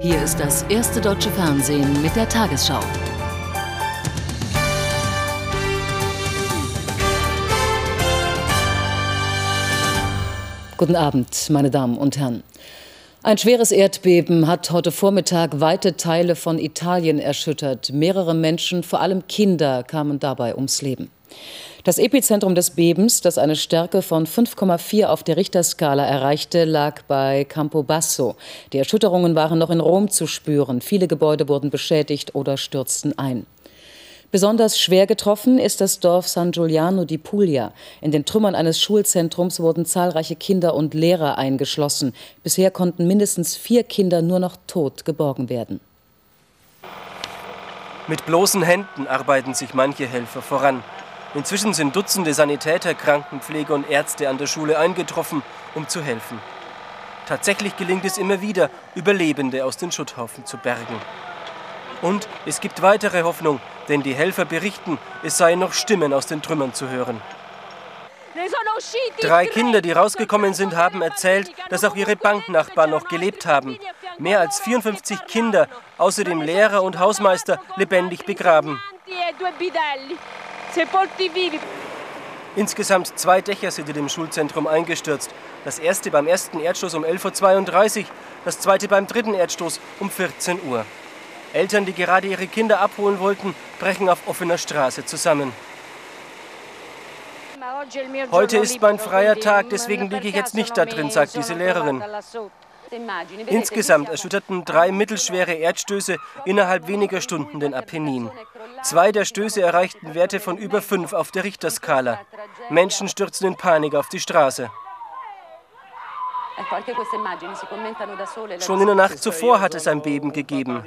Hier ist das erste deutsche Fernsehen mit der Tagesschau. Guten Abend, meine Damen und Herren. Ein schweres Erdbeben hat heute Vormittag weite Teile von Italien erschüttert. Mehrere Menschen, vor allem Kinder, kamen dabei ums Leben. Das Epizentrum des Bebens, das eine Stärke von 5,4 auf der Richterskala erreichte, lag bei Campobasso. Die Erschütterungen waren noch in Rom zu spüren. Viele Gebäude wurden beschädigt oder stürzten ein. Besonders schwer getroffen ist das Dorf San Giuliano di Puglia. In den Trümmern eines Schulzentrums wurden zahlreiche Kinder und Lehrer eingeschlossen. Bisher konnten mindestens vier Kinder nur noch tot geborgen werden. Mit bloßen Händen arbeiten sich manche Helfer voran. Inzwischen sind Dutzende Sanitäter, Krankenpfleger und Ärzte an der Schule eingetroffen, um zu helfen. Tatsächlich gelingt es immer wieder, Überlebende aus den Schutthaufen zu bergen. Und es gibt weitere Hoffnung, denn die Helfer berichten, es seien noch Stimmen aus den Trümmern zu hören. Drei Kinder, die rausgekommen sind, haben erzählt, dass auch ihre Banknachbarn noch gelebt haben. Mehr als 54 Kinder, außerdem Lehrer und Hausmeister, lebendig begraben. Insgesamt zwei Dächer sind in dem Schulzentrum eingestürzt. Das erste beim ersten Erdstoß um 11.32 Uhr, das zweite beim dritten Erdstoß um 14 Uhr. Eltern, die gerade ihre Kinder abholen wollten, brechen auf offener Straße zusammen. Heute ist mein freier Tag, deswegen liege ich jetzt nicht da drin, sagt diese Lehrerin. Insgesamt erschütterten drei mittelschwere Erdstöße innerhalb weniger Stunden den Apennin. Zwei der Stöße erreichten Werte von über fünf auf der Richterskala. Menschen stürzten in Panik auf die Straße. Schon in der Nacht zuvor hat es ein Beben gegeben.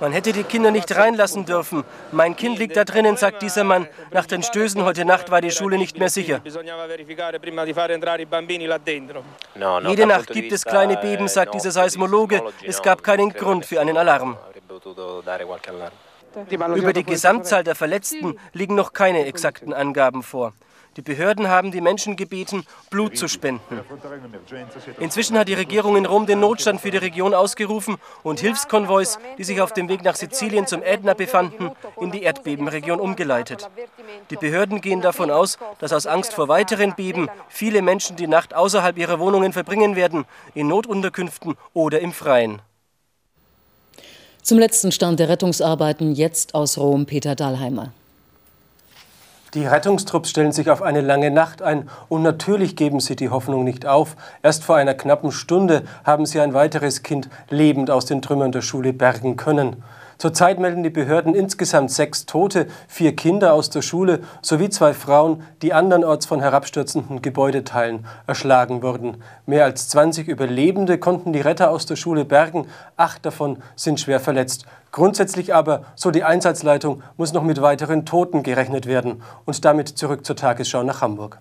Man hätte die Kinder nicht reinlassen dürfen. Mein Kind liegt da drinnen, sagt dieser Mann. Nach den Stößen heute Nacht war die Schule nicht mehr sicher. Jede Nacht gibt es kleine Beben, sagt dieser Seismologe. Es gab keinen Grund für einen Alarm. Über die Gesamtzahl der Verletzten liegen noch keine exakten Angaben vor. Die Behörden haben die Menschen gebeten, Blut zu spenden. Inzwischen hat die Regierung in Rom den Notstand für die Region ausgerufen und Hilfskonvois, die sich auf dem Weg nach Sizilien zum Ätna befanden, in die Erdbebenregion umgeleitet. Die Behörden gehen davon aus, dass aus Angst vor weiteren Beben viele Menschen die Nacht außerhalb ihrer Wohnungen verbringen werden, in Notunterkünften oder im Freien. Zum letzten Stand der Rettungsarbeiten jetzt aus Rom Peter Dahlheimer. Die Rettungstrupps stellen sich auf eine lange Nacht ein und natürlich geben sie die Hoffnung nicht auf. Erst vor einer knappen Stunde haben sie ein weiteres Kind lebend aus den Trümmern der Schule bergen können. Zurzeit melden die Behörden insgesamt sechs Tote, vier Kinder aus der Schule sowie zwei Frauen, die andernorts von herabstürzenden Gebäudeteilen erschlagen wurden. Mehr als 20 Überlebende konnten die Retter aus der Schule bergen, acht davon sind schwer verletzt. Grundsätzlich aber, so die Einsatzleitung, muss noch mit weiteren Toten gerechnet werden. Und damit zurück zur Tagesschau nach Hamburg.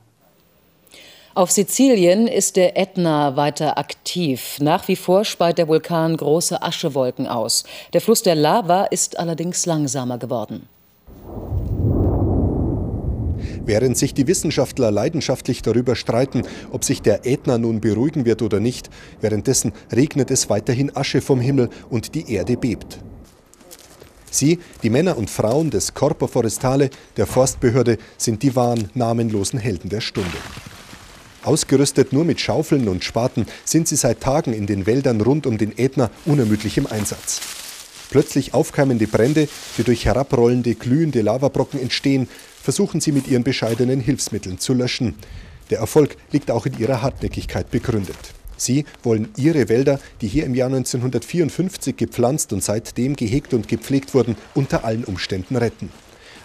Auf Sizilien ist der Ätna weiter aktiv. Nach wie vor speit der Vulkan große Aschewolken aus. Der Fluss der Lava ist allerdings langsamer geworden. Während sich die Wissenschaftler leidenschaftlich darüber streiten, ob sich der Ätna nun beruhigen wird oder nicht, währenddessen regnet es weiterhin Asche vom Himmel und die Erde bebt. Sie, die Männer und Frauen des Corpo Forestale, der Forstbehörde, sind die wahren, namenlosen Helden der Stunde. Ausgerüstet nur mit Schaufeln und Spaten sind sie seit Tagen in den Wäldern rund um den Ätna unermüdlich im Einsatz. Plötzlich aufkeimende Brände, die durch herabrollende, glühende Lavabrocken entstehen, versuchen sie mit ihren bescheidenen Hilfsmitteln zu löschen. Der Erfolg liegt auch in ihrer Hartnäckigkeit begründet. Sie wollen ihre Wälder, die hier im Jahr 1954 gepflanzt und seitdem gehegt und gepflegt wurden, unter allen Umständen retten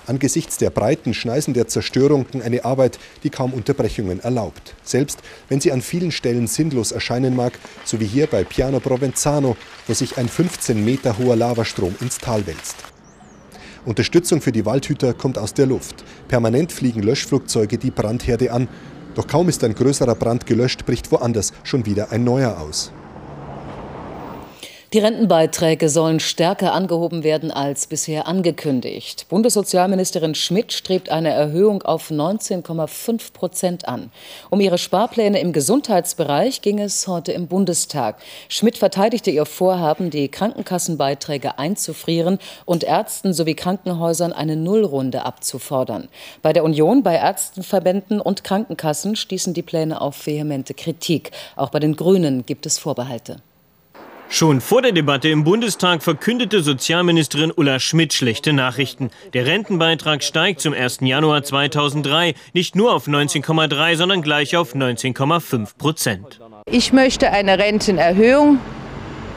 angesichts der breiten Schneisen der Zerstörung eine Arbeit, die kaum Unterbrechungen erlaubt. Selbst wenn sie an vielen Stellen sinnlos erscheinen mag, so wie hier bei Piano Provenzano, wo sich ein 15 Meter hoher Lavastrom ins Tal wälzt. Unterstützung für die Waldhüter kommt aus der Luft. Permanent fliegen Löschflugzeuge die Brandherde an. Doch kaum ist ein größerer Brand gelöscht, bricht woanders schon wieder ein neuer aus. Die Rentenbeiträge sollen stärker angehoben werden als bisher angekündigt. Bundessozialministerin Schmidt strebt eine Erhöhung auf 19,5 Prozent an. Um ihre Sparpläne im Gesundheitsbereich ging es heute im Bundestag. Schmidt verteidigte ihr Vorhaben, die Krankenkassenbeiträge einzufrieren und Ärzten sowie Krankenhäusern eine Nullrunde abzufordern. Bei der Union, bei Ärztenverbänden und Krankenkassen stießen die Pläne auf vehemente Kritik. Auch bei den Grünen gibt es Vorbehalte. Schon vor der Debatte im Bundestag verkündete Sozialministerin Ulla Schmidt schlechte Nachrichten. Der Rentenbeitrag steigt zum 1. Januar 2003 nicht nur auf 19,3, sondern gleich auf 19,5 Prozent. Ich möchte eine Rentenerhöhung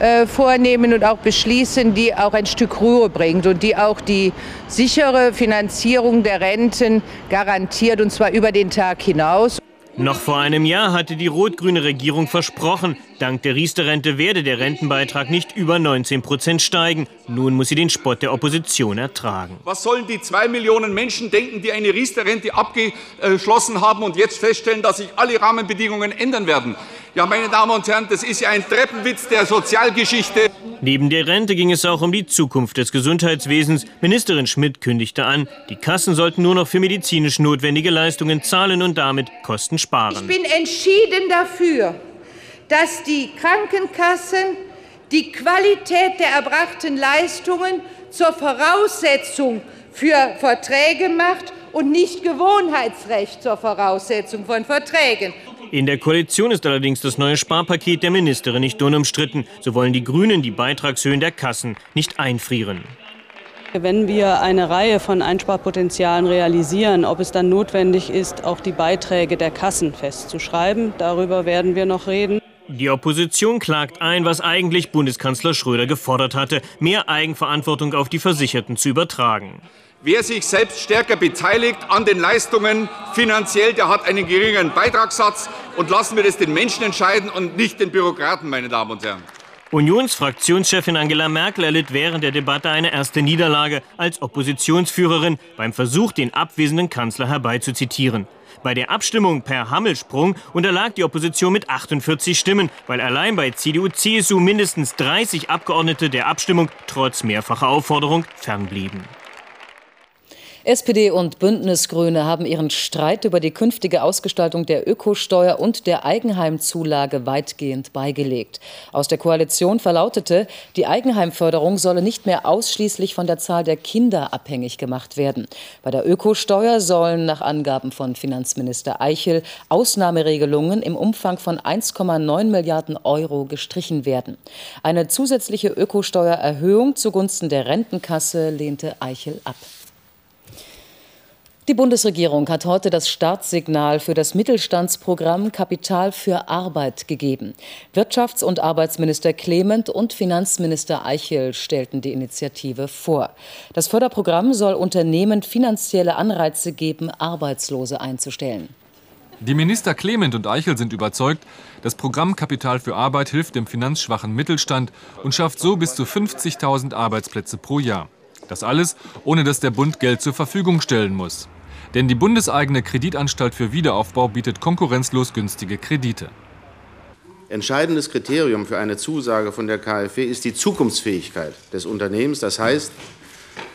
äh, vornehmen und auch beschließen, die auch ein Stück Ruhe bringt und die auch die sichere Finanzierung der Renten garantiert, und zwar über den Tag hinaus. Noch vor einem Jahr hatte die rot-grüne Regierung versprochen, dank der Riester-Rente werde der Rentenbeitrag nicht über 19 Prozent steigen. Nun muss sie den Spott der Opposition ertragen. Was sollen die zwei Millionen Menschen denken, die eine Riester-Rente abgeschlossen haben und jetzt feststellen, dass sich alle Rahmenbedingungen ändern werden? Ja, meine Damen und Herren, das ist ja ein Treppenwitz der Sozialgeschichte. Neben der Rente ging es auch um die Zukunft des Gesundheitswesens. Ministerin Schmidt kündigte an, die Kassen sollten nur noch für medizinisch notwendige Leistungen zahlen und damit Kosten sparen. Ich bin entschieden dafür, dass die Krankenkassen die Qualität der erbrachten Leistungen zur Voraussetzung für Verträge macht und nicht Gewohnheitsrecht zur Voraussetzung von Verträgen. In der Koalition ist allerdings das neue Sparpaket der Ministerin nicht unumstritten. So wollen die Grünen die Beitragshöhen der Kassen nicht einfrieren. Wenn wir eine Reihe von Einsparpotenzialen realisieren, ob es dann notwendig ist, auch die Beiträge der Kassen festzuschreiben, darüber werden wir noch reden. Die Opposition klagt ein, was eigentlich Bundeskanzler Schröder gefordert hatte, mehr Eigenverantwortung auf die Versicherten zu übertragen. Wer sich selbst stärker beteiligt an den Leistungen finanziell, der hat einen geringeren Beitragssatz. Und lassen wir das den Menschen entscheiden und nicht den Bürokraten, meine Damen und Herren. Unionsfraktionschefin Angela Merkel erlitt während der Debatte eine erste Niederlage als Oppositionsführerin beim Versuch, den abwesenden Kanzler herbeizuzitieren. Bei der Abstimmung per Hammelsprung unterlag die Opposition mit 48 Stimmen, weil allein bei CDU-CSU mindestens 30 Abgeordnete der Abstimmung trotz mehrfacher Aufforderung fernblieben. SPD und Bündnisgrüne haben ihren Streit über die künftige Ausgestaltung der Ökosteuer und der Eigenheimzulage weitgehend beigelegt. Aus der Koalition verlautete, die Eigenheimförderung solle nicht mehr ausschließlich von der Zahl der Kinder abhängig gemacht werden. Bei der Ökosteuer sollen nach Angaben von Finanzminister Eichel Ausnahmeregelungen im Umfang von 1,9 Milliarden Euro gestrichen werden. Eine zusätzliche Ökosteuererhöhung zugunsten der Rentenkasse lehnte Eichel ab. Die Bundesregierung hat heute das Startsignal für das Mittelstandsprogramm Kapital für Arbeit gegeben. Wirtschafts- und Arbeitsminister Clement und Finanzminister Eichel stellten die Initiative vor. Das Förderprogramm soll Unternehmen finanzielle Anreize geben, Arbeitslose einzustellen. Die Minister Clement und Eichel sind überzeugt, das Programm Kapital für Arbeit hilft dem finanzschwachen Mittelstand und schafft so bis zu 50.000 Arbeitsplätze pro Jahr. Das alles, ohne dass der Bund Geld zur Verfügung stellen muss. Denn die bundeseigene Kreditanstalt für Wiederaufbau bietet konkurrenzlos günstige Kredite. Entscheidendes Kriterium für eine Zusage von der KfW ist die Zukunftsfähigkeit des Unternehmens. Das heißt,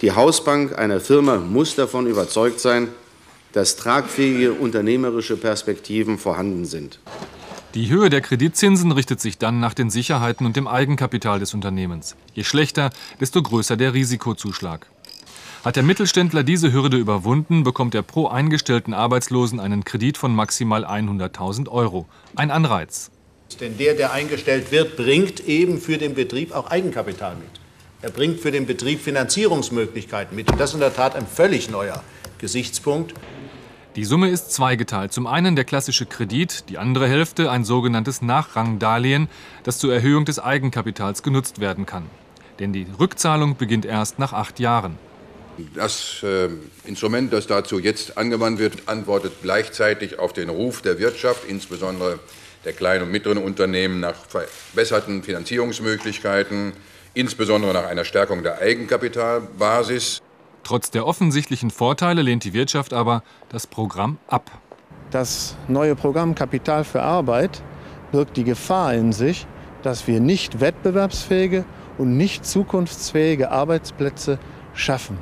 die Hausbank einer Firma muss davon überzeugt sein, dass tragfähige unternehmerische Perspektiven vorhanden sind. Die Höhe der Kreditzinsen richtet sich dann nach den Sicherheiten und dem Eigenkapital des Unternehmens. Je schlechter, desto größer der Risikozuschlag. Hat der Mittelständler diese Hürde überwunden, bekommt er pro eingestellten Arbeitslosen einen Kredit von maximal 100.000 Euro. Ein Anreiz. Denn der, der eingestellt wird, bringt eben für den Betrieb auch Eigenkapital mit. Er bringt für den Betrieb Finanzierungsmöglichkeiten mit. Und das ist in der Tat ein völlig neuer Gesichtspunkt. Die Summe ist zweigeteilt. Zum einen der klassische Kredit, die andere Hälfte ein sogenanntes Nachrangdarlehen, das zur Erhöhung des Eigenkapitals genutzt werden kann. Denn die Rückzahlung beginnt erst nach acht Jahren. Das äh, Instrument, das dazu jetzt angewandt wird, antwortet gleichzeitig auf den Ruf der Wirtschaft, insbesondere der kleinen und mittleren Unternehmen, nach verbesserten Finanzierungsmöglichkeiten, insbesondere nach einer Stärkung der Eigenkapitalbasis. Trotz der offensichtlichen Vorteile lehnt die Wirtschaft aber das Programm ab. Das neue Programm Kapital für Arbeit birgt die Gefahr in sich, dass wir nicht wettbewerbsfähige und nicht zukunftsfähige Arbeitsplätze schaffen.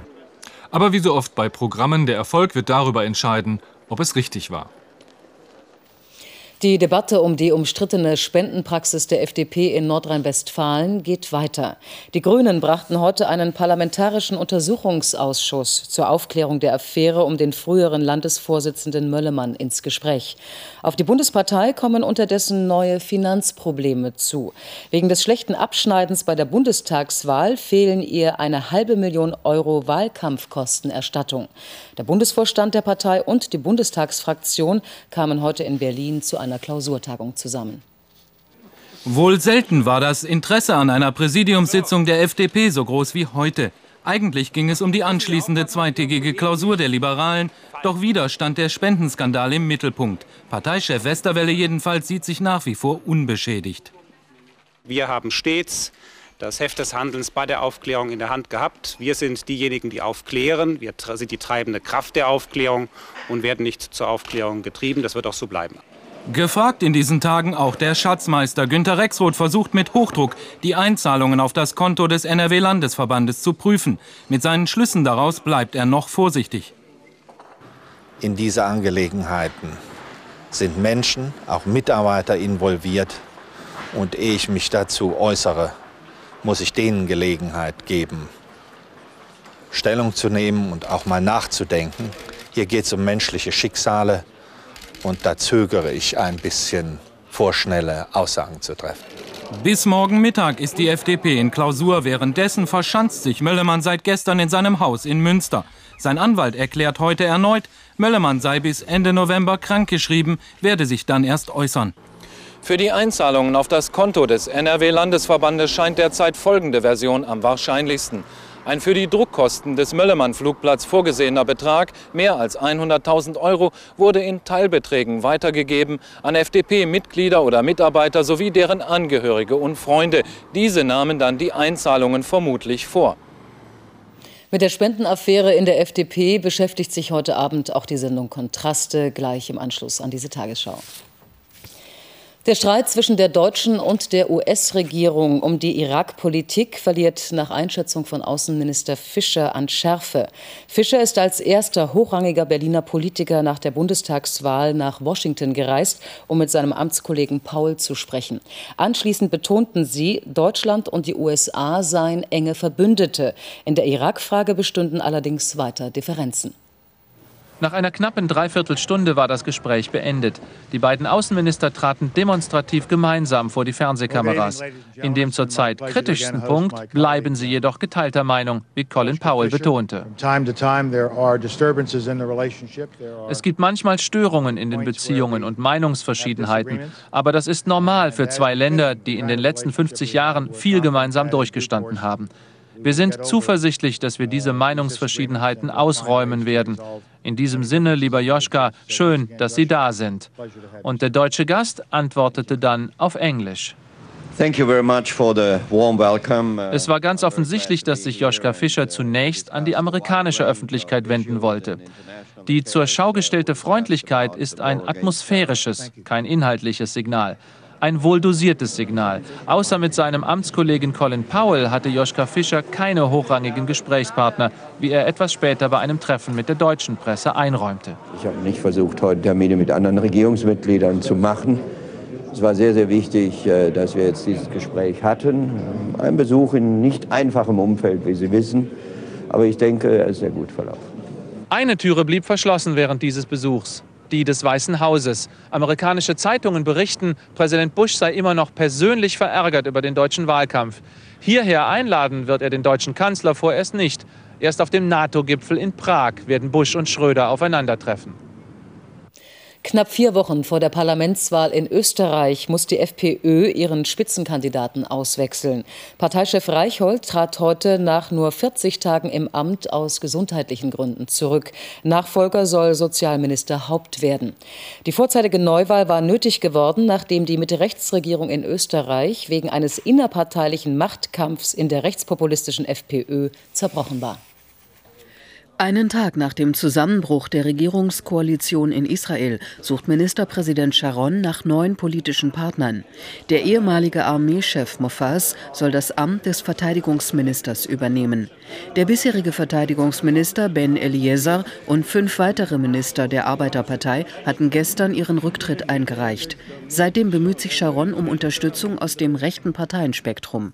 Aber wie so oft bei Programmen, der Erfolg wird darüber entscheiden, ob es richtig war. Die Debatte um die umstrittene Spendenpraxis der FDP in Nordrhein-Westfalen geht weiter. Die Grünen brachten heute einen parlamentarischen Untersuchungsausschuss zur Aufklärung der Affäre um den früheren Landesvorsitzenden Möllemann ins Gespräch. Auf die Bundespartei kommen unterdessen neue Finanzprobleme zu. Wegen des schlechten Abschneidens bei der Bundestagswahl fehlen ihr eine halbe Million Euro Wahlkampfkostenerstattung. Der Bundesvorstand der Partei und die Bundestagsfraktion kamen heute in Berlin zu einer Klausurtagung zusammen. Wohl selten war das Interesse an einer Präsidiumssitzung der FDP so groß wie heute. Eigentlich ging es um die anschließende zweitägige Klausur der Liberalen, doch wieder stand der Spendenskandal im Mittelpunkt. Parteichef Westerwelle jedenfalls sieht sich nach wie vor unbeschädigt. Wir haben stets das Heft des Handelns bei der Aufklärung in der Hand gehabt. Wir sind diejenigen, die aufklären. Wir sind die treibende Kraft der Aufklärung und werden nicht zur Aufklärung getrieben. Das wird auch so bleiben. Gefragt in diesen Tagen auch der Schatzmeister. Günter Rexroth versucht mit Hochdruck, die Einzahlungen auf das Konto des NRW-Landesverbandes zu prüfen. Mit seinen Schlüssen daraus bleibt er noch vorsichtig. In diese Angelegenheiten sind Menschen, auch Mitarbeiter involviert. Und ehe ich mich dazu äußere, muss ich denen Gelegenheit geben, Stellung zu nehmen und auch mal nachzudenken. Hier geht es um menschliche Schicksale und da zögere ich ein bisschen, vorschnelle Aussagen zu treffen. Bis morgen Mittag ist die FDP in Klausur. Währenddessen verschanzt sich Möllemann seit gestern in seinem Haus in Münster. Sein Anwalt erklärt heute erneut, Möllemann sei bis Ende November krankgeschrieben, werde sich dann erst äußern. Für die Einzahlungen auf das Konto des NRW-Landesverbandes scheint derzeit folgende Version am wahrscheinlichsten. Ein für die Druckkosten des Möllemann-Flugplatz vorgesehener Betrag, mehr als 100.000 Euro, wurde in Teilbeträgen weitergegeben an FDP-Mitglieder oder Mitarbeiter sowie deren Angehörige und Freunde. Diese nahmen dann die Einzahlungen vermutlich vor. Mit der Spendenaffäre in der FDP beschäftigt sich heute Abend auch die Sendung Kontraste gleich im Anschluss an diese Tagesschau. Der Streit zwischen der deutschen und der US-Regierung um die Irak-Politik verliert nach Einschätzung von Außenminister Fischer an Schärfe. Fischer ist als erster hochrangiger Berliner Politiker nach der Bundestagswahl nach Washington gereist, um mit seinem Amtskollegen Paul zu sprechen. Anschließend betonten sie, Deutschland und die USA seien enge Verbündete. In der Irak-Frage bestünden allerdings weiter Differenzen. Nach einer knappen Dreiviertelstunde war das Gespräch beendet. Die beiden Außenminister traten demonstrativ gemeinsam vor die Fernsehkameras. In dem zurzeit kritischsten Punkt bleiben sie jedoch geteilter Meinung, wie Colin Powell betonte. Es gibt manchmal Störungen in den Beziehungen und Meinungsverschiedenheiten, aber das ist normal für zwei Länder, die in den letzten 50 Jahren viel gemeinsam durchgestanden haben. Wir sind zuversichtlich, dass wir diese Meinungsverschiedenheiten ausräumen werden. In diesem Sinne, lieber Joschka, schön, dass Sie da sind. Und der deutsche Gast antwortete dann auf Englisch. Uh, es war ganz offensichtlich, dass sich Joschka Fischer zunächst an die amerikanische Öffentlichkeit wenden wollte. Die zur Schau gestellte Freundlichkeit ist ein atmosphärisches, kein inhaltliches Signal ein wohldosiertes Signal. Außer mit seinem Amtskollegen Colin Powell hatte Joschka Fischer keine hochrangigen Gesprächspartner, wie er etwas später bei einem Treffen mit der deutschen Presse einräumte. Ich habe nicht versucht, heute Termine mit anderen Regierungsmitgliedern zu machen. Es war sehr, sehr wichtig, äh, dass wir jetzt dieses Gespräch hatten. Ein Besuch in nicht einfachem Umfeld, wie Sie wissen. Aber ich denke, er ist sehr gut verlaufen. Eine Türe blieb verschlossen während dieses Besuchs die des Weißen Hauses. Amerikanische Zeitungen berichten, Präsident Bush sei immer noch persönlich verärgert über den deutschen Wahlkampf. Hierher einladen wird er den deutschen Kanzler vorerst nicht. Erst auf dem NATO-Gipfel in Prag werden Bush und Schröder aufeinandertreffen. Knapp vier Wochen vor der Parlamentswahl in Österreich muss die FPÖ ihren Spitzenkandidaten auswechseln. Parteichef Reichhold trat heute nach nur 40 Tagen im Amt aus gesundheitlichen Gründen zurück. Nachfolger soll Sozialminister Haupt werden. Die vorzeitige Neuwahl war nötig geworden, nachdem die Mitte-Rechts-Regierung in Österreich wegen eines innerparteilichen Machtkampfs in der rechtspopulistischen FPÖ zerbrochen war. Einen Tag nach dem Zusammenbruch der Regierungskoalition in Israel sucht Ministerpräsident Sharon nach neuen politischen Partnern. Der ehemalige Armeechef Mofaz soll das Amt des Verteidigungsministers übernehmen. Der bisherige Verteidigungsminister Ben Eliezer und fünf weitere Minister der Arbeiterpartei hatten gestern ihren Rücktritt eingereicht. Seitdem bemüht sich Sharon um Unterstützung aus dem rechten Parteienspektrum.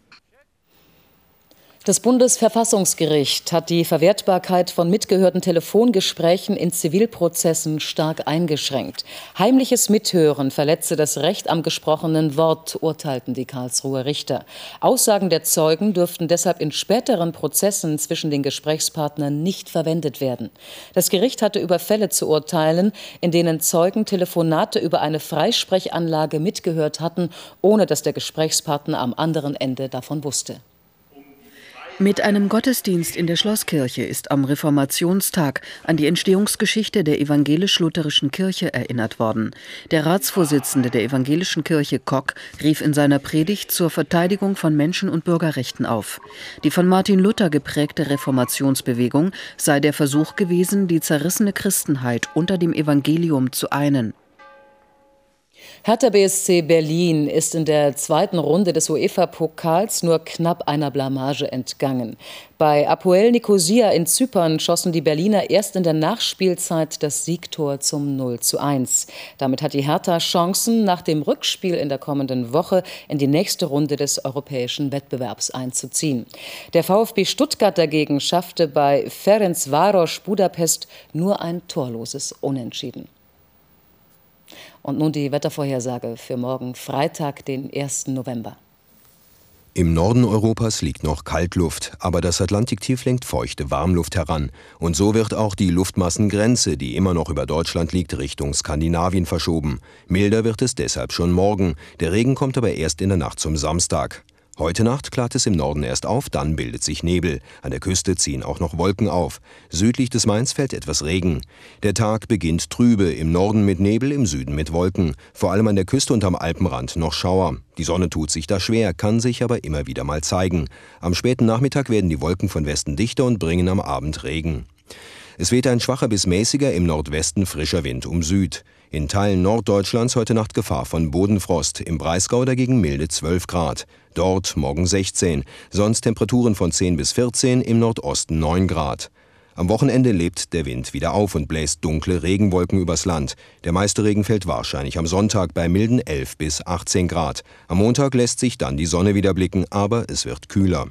Das Bundesverfassungsgericht hat die Verwertbarkeit von mitgehörten Telefongesprächen in Zivilprozessen stark eingeschränkt. Heimliches Mithören verletze das Recht am gesprochenen Wort, urteilten die Karlsruher Richter. Aussagen der Zeugen dürften deshalb in späteren Prozessen zwischen den Gesprächspartnern nicht verwendet werden. Das Gericht hatte über Fälle zu urteilen, in denen Zeugen Telefonate über eine Freisprechanlage mitgehört hatten, ohne dass der Gesprächspartner am anderen Ende davon wusste. Mit einem Gottesdienst in der Schlosskirche ist am Reformationstag an die Entstehungsgeschichte der evangelisch-lutherischen Kirche erinnert worden. Der Ratsvorsitzende der evangelischen Kirche Kock rief in seiner Predigt zur Verteidigung von Menschen- und Bürgerrechten auf. Die von Martin Luther geprägte Reformationsbewegung sei der Versuch gewesen, die zerrissene Christenheit unter dem Evangelium zu einen. Hertha BSC Berlin ist in der zweiten Runde des UEFA-Pokals nur knapp einer Blamage entgangen. Bei Apoel Nicosia in Zypern schossen die Berliner erst in der Nachspielzeit das Siegtor zum 0 zu 1. Damit hat die Hertha Chancen, nach dem Rückspiel in der kommenden Woche in die nächste Runde des europäischen Wettbewerbs einzuziehen. Der VfB Stuttgart dagegen schaffte bei Ferencváros Budapest nur ein torloses Unentschieden. Und nun die Wettervorhersage für morgen Freitag, den 1. November. Im Norden Europas liegt noch Kaltluft, aber das Atlantiktief lenkt feuchte Warmluft heran. Und so wird auch die Luftmassengrenze, die immer noch über Deutschland liegt, Richtung Skandinavien verschoben. Milder wird es deshalb schon morgen. Der Regen kommt aber erst in der Nacht zum Samstag. Heute Nacht klart es im Norden erst auf, dann bildet sich Nebel. An der Küste ziehen auch noch Wolken auf. Südlich des Mains fällt etwas Regen. Der Tag beginnt trübe, im Norden mit Nebel, im Süden mit Wolken. Vor allem an der Küste und am Alpenrand noch Schauer. Die Sonne tut sich da schwer, kann sich aber immer wieder mal zeigen. Am späten Nachmittag werden die Wolken von Westen dichter und bringen am Abend Regen. Es weht ein schwacher bis mäßiger im Nordwesten frischer Wind um Süd. In Teilen Norddeutschlands heute Nacht Gefahr von Bodenfrost, im Breisgau dagegen milde 12 Grad. Dort morgen 16, sonst Temperaturen von 10 bis 14, im Nordosten 9 Grad. Am Wochenende lebt der Wind wieder auf und bläst dunkle Regenwolken übers Land. Der meiste Regen fällt wahrscheinlich am Sonntag bei milden 11 bis 18 Grad. Am Montag lässt sich dann die Sonne wieder blicken, aber es wird kühler.